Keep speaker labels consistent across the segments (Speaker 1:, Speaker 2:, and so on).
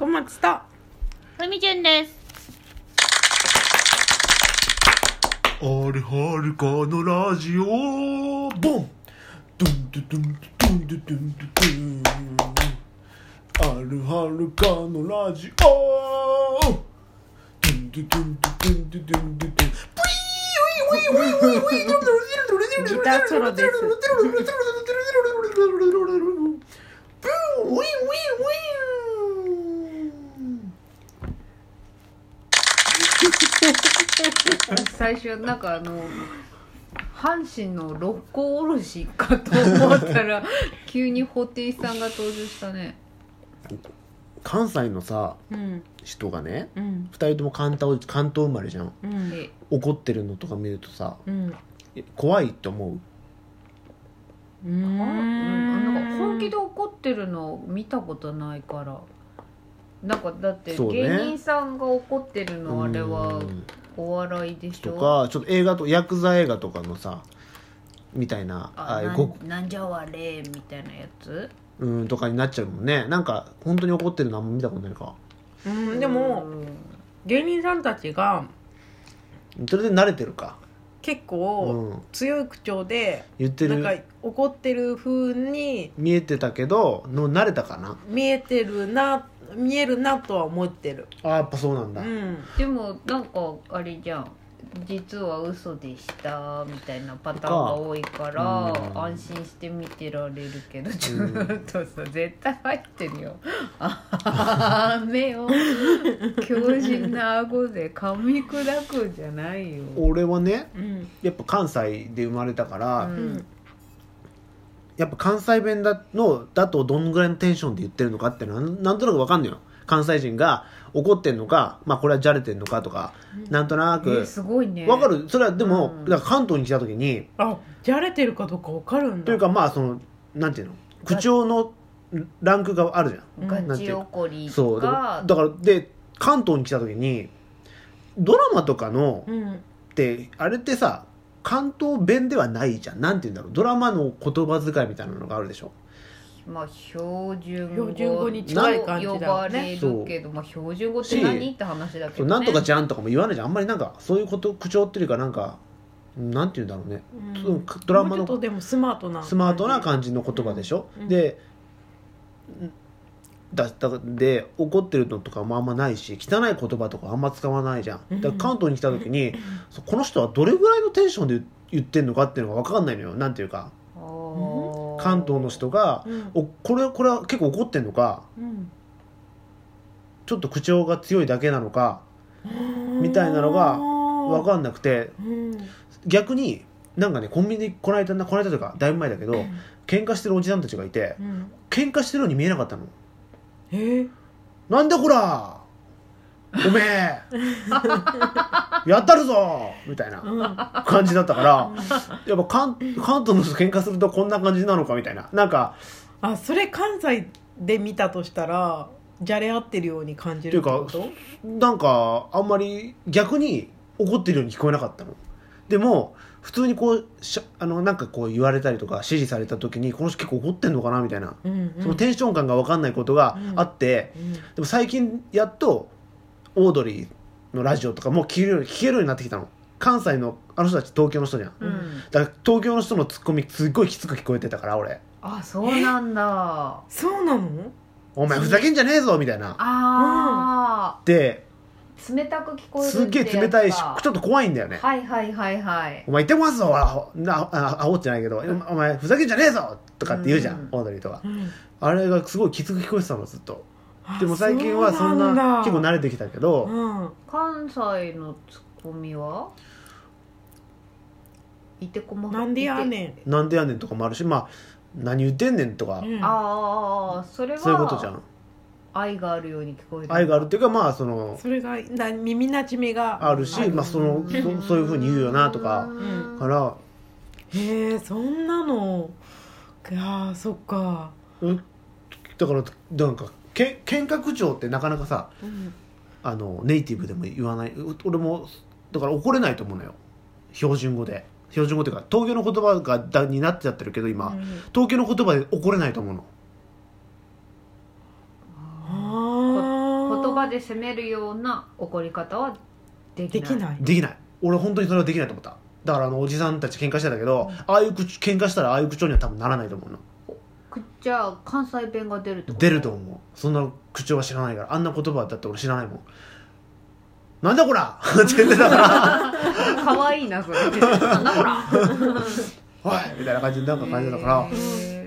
Speaker 1: 小松と。
Speaker 2: ふみちゅんです。
Speaker 3: あれはるかのラジオ。ボン。ドゥンドゥドゥンドゥンドゥドゥンドゥ。ンあるはるかのラジオ。ドゥンドゥドゥンドゥドゥンドゥドゥ。ンドゥドゥン
Speaker 1: ギターソロです
Speaker 2: 最初なんかあの阪神の六甲おろしかと思ったら 急に布袋さんが登場したね。
Speaker 3: 関西のさ
Speaker 1: うん。
Speaker 3: 人がね
Speaker 1: うん。
Speaker 3: 二人とも関東関東生まれじゃん。
Speaker 1: うん。
Speaker 2: で
Speaker 3: 怒ってるのとか見るとさ
Speaker 1: うん。
Speaker 3: 怖いって思う？
Speaker 1: う
Speaker 2: ん。なんか本気で怒ってるの見たことないから。なんかだって
Speaker 3: そうね。
Speaker 2: 芸人さんが怒ってるのあれは
Speaker 3: うん
Speaker 2: お笑いでし
Speaker 3: と
Speaker 2: ょ
Speaker 3: かちょっと映画とヤクザ映画とかのさみたいなあ
Speaker 2: あ
Speaker 3: ご
Speaker 2: んなんじゃわれみたいなやつ？
Speaker 3: うんとかになっちゃうもんね。なんか本当に怒ってるのあんま見たことないか。
Speaker 1: うんでも
Speaker 2: うん
Speaker 1: 芸人さんたちが
Speaker 3: それで慣れてるか。
Speaker 1: 結
Speaker 3: う
Speaker 1: 構
Speaker 3: ん。
Speaker 1: 強い口調で
Speaker 3: 言って
Speaker 1: なんか
Speaker 3: る
Speaker 1: 怒ってる風に
Speaker 3: 見えてたけどの慣れたかな。
Speaker 1: 見えてるな見えるなとは思ってる。
Speaker 3: あやっぱそうなんだ、
Speaker 1: うん。
Speaker 2: でもなんかあれじゃん。実は嘘でしたみたいなパターンが多いから
Speaker 3: うん。
Speaker 2: 安心して見てられるけどちょっとさ絶対入ってるよ。あ目を。強靭な顎で噛み砕くんじゃないよ。
Speaker 3: 俺はね
Speaker 1: うん。
Speaker 3: やっぱ関西で生まれたから、
Speaker 2: うん
Speaker 1: うん
Speaker 3: やっぱ関西弁だのだとどんぐらいのテンションで言ってるのかっていうのはなんなんとなく分かんのよ。関西人が怒ってんのかまあこれはじゃれてんのかとか、なんとな
Speaker 2: え
Speaker 3: く
Speaker 2: すごいね。
Speaker 3: 分かる？それはでも、
Speaker 2: うん
Speaker 3: だから関東に来た時に
Speaker 1: あじゃれてるかどうかわかるんだ。
Speaker 3: というかまあそのなんていうの？口調のランクがあるじゃん。
Speaker 2: ガチ怒り
Speaker 3: そうだからで関東に来た時にドラマとかの
Speaker 1: うん。
Speaker 3: ってあれってさ関東弁ではないじゃん。なんて言うんだろう。ドラマの言葉遣いみたいなのがあるでしょ。
Speaker 2: まあ標準語
Speaker 1: 標準語に近い感じだよ
Speaker 2: 呼ばれるけど、まあ、標準語って何って話だけど、ね、
Speaker 3: そう。なんとかじゃんとかも言わないじゃん。あんまりなんかそういうこと口調っていうかなんかなんて言うんだろうね。
Speaker 1: うん。
Speaker 3: ドラマの
Speaker 1: スマートな
Speaker 3: スマートな感じの言葉でしょ、
Speaker 1: うん。
Speaker 3: でだだで怒ってるのとかもあんまないし汚い言葉とかあんま使わないじゃん。だから関東に来た時に、この人はどれぐらいのテンションで言ってんのかっていうのが分かんないのよ。なんていうか。関東の人が
Speaker 1: うん。
Speaker 3: おこれこれは結構怒ってんのか
Speaker 1: うん。
Speaker 3: ちょっと口調が強いだけなのかみたいなのが分かんなくて
Speaker 1: うん。
Speaker 3: 逆になんかねコンビニでこの間なこの間というかだいぶ前だけど喧嘩してるおじさんたちがいて
Speaker 1: うん。
Speaker 3: 喧嘩してるように見えなかったの
Speaker 1: え。ー
Speaker 3: なんでほら？おめえ。やったるぞ。みたいな
Speaker 1: うん。
Speaker 3: 感じだったからやっぱ関関東の人喧嘩するとこんな感じなのか？みたいな。なんか
Speaker 1: あそれ関西で見たとしたらじゃれ合ってるように感じるってこと？
Speaker 3: なんかあんまり逆に怒ってるように聞こえなかったの。でも普通にこうしゃあのなんかこう言われたりとか指示された時にこの人結構怒ってんのかなみたいな、
Speaker 1: うんうん。
Speaker 3: そのテンション感が分かんないことがあって、
Speaker 1: うん。
Speaker 3: でも最近やっとオードリーのラジオとかも聞けるように聞けるようになってきたの。関西のあの人たち東京の人じゃん、
Speaker 2: うん。
Speaker 3: だから東京の人のツッコミすっごいきつく聞こえてたから俺。
Speaker 2: あそうなんだ。
Speaker 1: そうなの「
Speaker 3: お前ふざけんじゃねえぞ」みたいな。
Speaker 2: あ
Speaker 3: で
Speaker 2: ー冷たく聞こえる
Speaker 3: すっげえ冷たいしちょっと怖いんだよね。
Speaker 2: はいはいはいはい。
Speaker 3: お前言ってますぞ。アホなあアホってないけど。お前ふざけんじゃねえぞ。とかって言うじゃん、
Speaker 2: うん。
Speaker 3: オードリーとか
Speaker 1: うん。
Speaker 3: あれがすごいきつく聞こえてたのずっと。
Speaker 1: あ
Speaker 3: でも最近はそんな結構慣れてきたけど、
Speaker 1: うん。
Speaker 2: 関西のツッコミは？いてこま
Speaker 1: なんでやねん。
Speaker 3: なんでやねんとかもあるしまあ何言ってんねんとか、
Speaker 1: うん。
Speaker 2: ああそれは
Speaker 3: そういうことじゃん
Speaker 2: 愛があるように聞こえる
Speaker 3: 愛があるっていうかまあその
Speaker 1: それがな耳なじみが
Speaker 3: あるし、まあ、そのそそういうふうに言うよなとか
Speaker 2: うん
Speaker 3: から
Speaker 1: へえそんなの。いやーそっか。
Speaker 3: うんだからなんかけ喧嘩口調ってなかなかさ
Speaker 1: うん。
Speaker 3: あのネイティブでも言わない。う俺もだから怒れないと思うのよ。標準語で。標準語っていうか東京の言葉がだになっちゃってるけど今、
Speaker 1: うん。
Speaker 3: 東京の言葉で怒れないと思うの
Speaker 1: あ
Speaker 2: 葉で責めるような怒り方はできない。
Speaker 1: できない。
Speaker 3: できない。俺本当にそれはできないと思った。だからあのおじさんたち喧嘩してたけど、ああいう口喧嘩したらああいう口調には多分ならないと思うの。
Speaker 2: くじゃあ関西弁が出るってこと？
Speaker 3: 出ると思う。そんな口調は知らないから。あんな言葉だって俺知らないもん。なんだこら！って言ってたから。
Speaker 2: 可愛いなそれ。なんだこら。
Speaker 3: おいみたいな感じでなんか感じだから、
Speaker 2: へ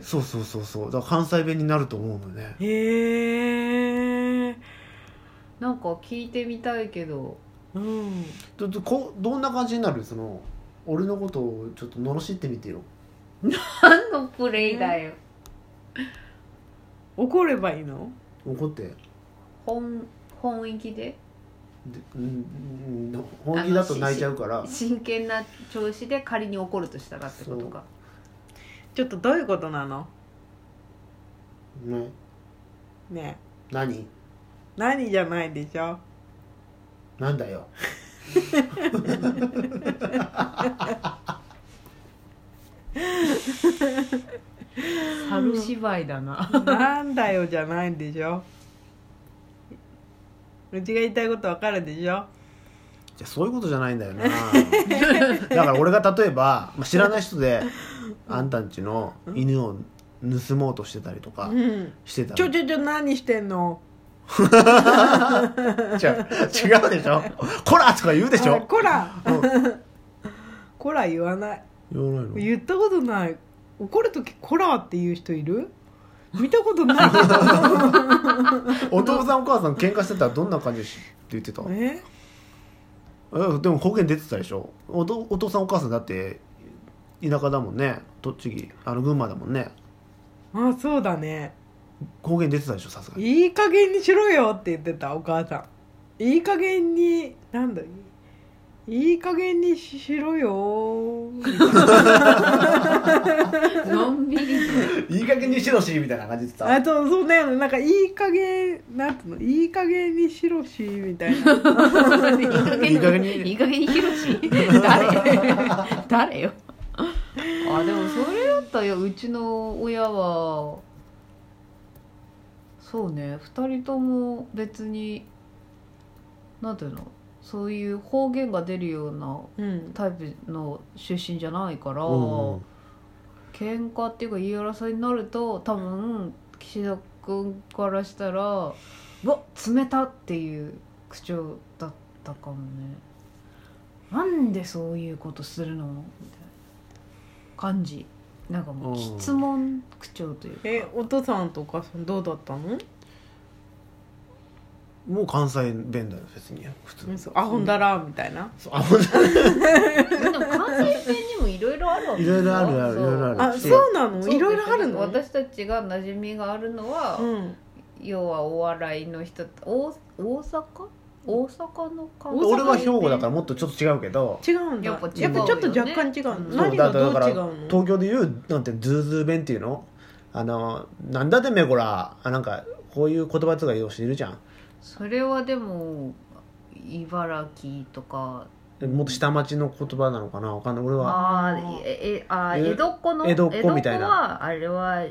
Speaker 2: ー。
Speaker 3: そうそうそうそう。だから関西弁になると思うのね。
Speaker 1: へえ
Speaker 2: なんか聞いてみたいけど。
Speaker 1: うん。
Speaker 3: どどこどんな感じになる？その俺のことをちょっと罵ってみてよ。
Speaker 2: 何のプレイだよ。
Speaker 1: 怒ればいいの？
Speaker 3: 怒って。で
Speaker 2: 本本域で？
Speaker 3: うんうん本気だと泣いちゃうから。
Speaker 2: 真剣な調子で仮に怒るとしたらってことか。
Speaker 1: ちょっとどういうことなの？
Speaker 3: ね。
Speaker 1: ね。
Speaker 3: 何？
Speaker 1: 何じゃないでしょ？
Speaker 3: なんだよ。
Speaker 2: 猿芝居だな。
Speaker 1: なんだよじゃないんでしょ？うちが言いたいことわかるでしょ？
Speaker 3: じゃあそういうことじゃないんだよな。だから俺が例えば、まあ、知らない人であんたんちの犬を盗もうとしてたりとか
Speaker 1: うん。
Speaker 3: してたら。
Speaker 1: ちょちょちょ何してんの？
Speaker 3: 違う違うでしょ？こらとか言うでし
Speaker 1: あ
Speaker 3: ょ
Speaker 1: こら
Speaker 3: うん。
Speaker 1: こら言わない。
Speaker 3: 言わないの？
Speaker 1: 言ったことない。怒る時こらって言う人いる？見たことない。け
Speaker 3: お父さんお母さん喧嘩してたらどんな感じって言ってた？
Speaker 1: どえ？
Speaker 3: えでも方言出てたでしょ？おとお父さんお母さんだって田舎だもんね。栃木あの群馬だもんね。
Speaker 1: あそうだね
Speaker 3: 方言出てたでしょさすがに。
Speaker 1: いい加減にしろよって言ってたお母さん。いい加減になんだいい加減にしろよ。
Speaker 2: のんびり。
Speaker 3: いい加減にしろしみたいな感じで言って
Speaker 1: あとそうねなんかいい加減なんていうの？いい加減にしろしみたいな。
Speaker 2: いい加
Speaker 3: いい加減に。
Speaker 2: いい加減にひろし。誰？誰よ？あでもそれだったようちの親はそうね。2人とも別になんていうの？そういう方言が出るような
Speaker 1: うん。
Speaker 2: タイプの出身じゃないから、
Speaker 3: うんうん。
Speaker 2: 喧嘩っていうか言い争いになると多分岸田君からしたら「うわ冷た!」っていう口調だったかもね。なんでそういうことするの？みたいな感じなんかもう
Speaker 3: うん
Speaker 2: 質問口調というか。
Speaker 1: えお父さんとお母さんどうだったの？
Speaker 3: もう関西弁だよ別に。普通
Speaker 1: うんそうアホんだらみたいな。
Speaker 3: そうあほんと
Speaker 2: でも関西弁にもいろいろあるわけ
Speaker 3: いろいろあるあるいろいろある。
Speaker 1: あそうなの？いろいろあるの？
Speaker 2: 私たちが馴染みがあるのは、
Speaker 1: うん。
Speaker 2: 要はお笑いの人大大阪？大阪の
Speaker 3: 俺は兵庫だからもっとちょっと違うけど。
Speaker 1: 違うんだ。
Speaker 2: やっぱ違う
Speaker 1: やっぱちょっと若干違うの。
Speaker 2: う。ん
Speaker 1: 何がどう
Speaker 3: だから
Speaker 1: 違うの？
Speaker 3: 東京でいうなんてズーズー弁っていうの？あのなんだてめえこら。あなんかこういう言葉とか言う人いるじゃん。
Speaker 2: それはでも茨城とか
Speaker 3: もっと下町の言葉なのかな？わかんない。俺は。
Speaker 2: あーええあ
Speaker 3: え
Speaker 2: ー江戸っ子の
Speaker 3: 江戸っ子みたいな。
Speaker 2: はあれは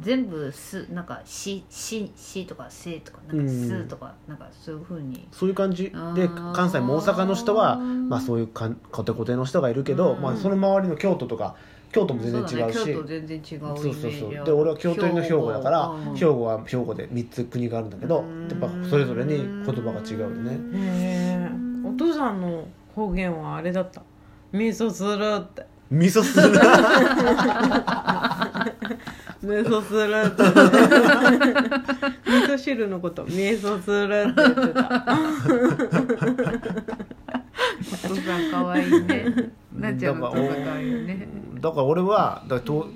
Speaker 2: 全部すなんかしししとかせとかなんかすとか、なんかそういうふうに。
Speaker 3: そういう感じ。で関西も大阪の人はまあそういうかんコテコテの人がいるけど、
Speaker 2: うん。
Speaker 3: まあ、その周りの京都とか京都も全然違うし
Speaker 2: そだね、京都全然違う
Speaker 3: そうそうで俺は京都寄りの兵庫だから
Speaker 2: うん。
Speaker 3: 兵庫は兵庫で3つ国があるんだけど
Speaker 1: うん
Speaker 3: やっぱそれぞれに言葉が違うよね。
Speaker 1: お父さんの方言はあれだった。味噌するって。
Speaker 3: 味噌する
Speaker 1: 味噌するって言って。た味噌汁のこと。味噌するって言ってた。
Speaker 2: お父さん可愛いね。なっちゃんのお父さん可愛いよね。
Speaker 3: だから俺はだからと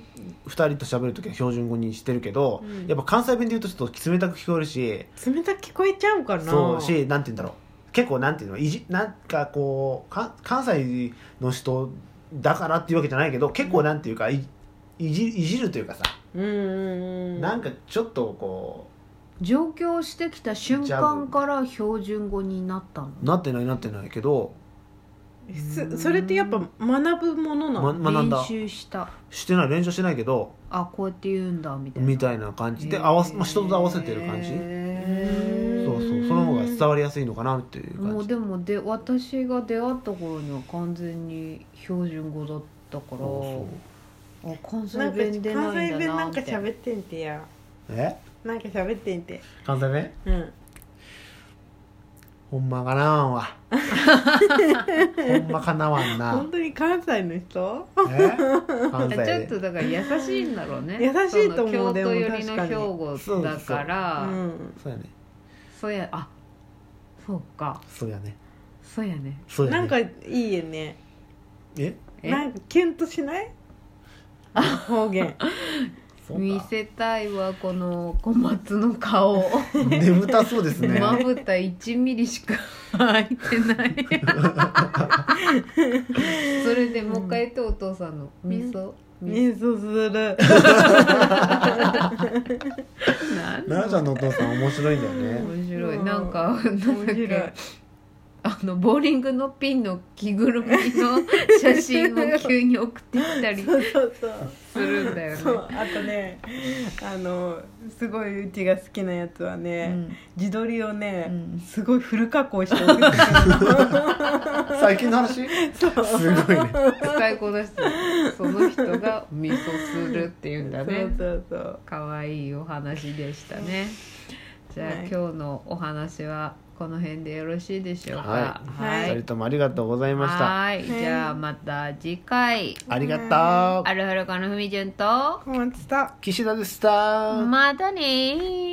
Speaker 3: 2人と喋る時は標準語にしてるけど、
Speaker 1: うん。
Speaker 3: やっぱ関西弁で言うとちょっと冷たく聞こえるし。
Speaker 1: 冷たく聞こえちゃうかな。
Speaker 3: そうしなんて言うんだろう結構なんていうのいじなんかこうか関西の人だからっていうわけじゃないけど結構なんていうかいいじいじるというかさ、
Speaker 1: うんうんうん
Speaker 3: なんかちょっとこ
Speaker 2: 上京してきた瞬間から標準語になったの？
Speaker 3: うなってないなってないけど
Speaker 1: すそれってやっぱ学ぶものなの、
Speaker 3: ま学んだ。
Speaker 2: 練習した。
Speaker 3: してない練習してないけど
Speaker 2: あこうやって言うんだみたいな。
Speaker 3: みたいな感じで合わせ、まあ、人と合わせてる感じ？
Speaker 2: へー
Speaker 3: そうそうその方が好伝わりやすいのかなっていう
Speaker 2: もうでもで私が出会った頃には完全に標準語だったから
Speaker 3: そ
Speaker 2: あ関西弁出
Speaker 1: 関
Speaker 2: ないんだ
Speaker 1: 西弁なか
Speaker 2: なんって
Speaker 1: 喋ってんてや。
Speaker 3: え？
Speaker 1: なんか喋ってんて。
Speaker 3: 関西弁？
Speaker 1: うん。
Speaker 3: ほんまかなわんわほんまかなわんな。
Speaker 1: 本当に関西の人？
Speaker 3: え？関西
Speaker 2: ちょっ
Speaker 3: で
Speaker 2: とだから優しいんだろうね。
Speaker 1: 優しいと思う
Speaker 2: 京都寄りの兵庫だから。
Speaker 1: うん
Speaker 3: そうやね
Speaker 2: そうやあそうか。
Speaker 3: そうやね。
Speaker 2: そうやね。
Speaker 3: そうやね。
Speaker 1: なんかいいよね。
Speaker 3: え？
Speaker 2: え？
Speaker 1: なんかキュンとしない？方言。
Speaker 3: そうか。
Speaker 2: 見せたいわこの小松の顔。
Speaker 3: 眠たそうですね。
Speaker 2: まぶた1ミリしか 開いてない。それでもう一回言ってお父さんの。味噌？味噌
Speaker 1: 味噌する。
Speaker 2: なん
Speaker 3: 奈々ちゃんのお父さん面白いんだよね。
Speaker 2: 面白い。
Speaker 1: うん。
Speaker 2: なんかなんだっ
Speaker 1: 面白い。
Speaker 2: けあのボーリングのピンの着ぐるみの写真を急に送ってきたり
Speaker 1: そうそうそう。
Speaker 2: するんだよね。
Speaker 1: そうあとねあのすごいうちが好きなやつは
Speaker 2: う
Speaker 1: ね、
Speaker 2: ん。
Speaker 1: 自撮りをね、
Speaker 2: うん。
Speaker 1: すごいフル加工して送ってくる
Speaker 3: 最近の話？
Speaker 1: そう。
Speaker 3: すごいね。
Speaker 2: 使いこなしてるその人が味噌するっていうんだね。
Speaker 1: そうそうそう。
Speaker 2: 可愛いお話でしたねじゃあ、
Speaker 1: はい。
Speaker 2: 今日のお話はこの辺でよろしいでしょうか？
Speaker 3: はい。
Speaker 1: はい。
Speaker 3: 二人ともありがとうございました。
Speaker 2: はい。じゃあまた次回。
Speaker 3: ありがとう。
Speaker 2: あるはるかのふみじゅんと。
Speaker 1: 小松さん
Speaker 3: 岸田でした。
Speaker 2: またねー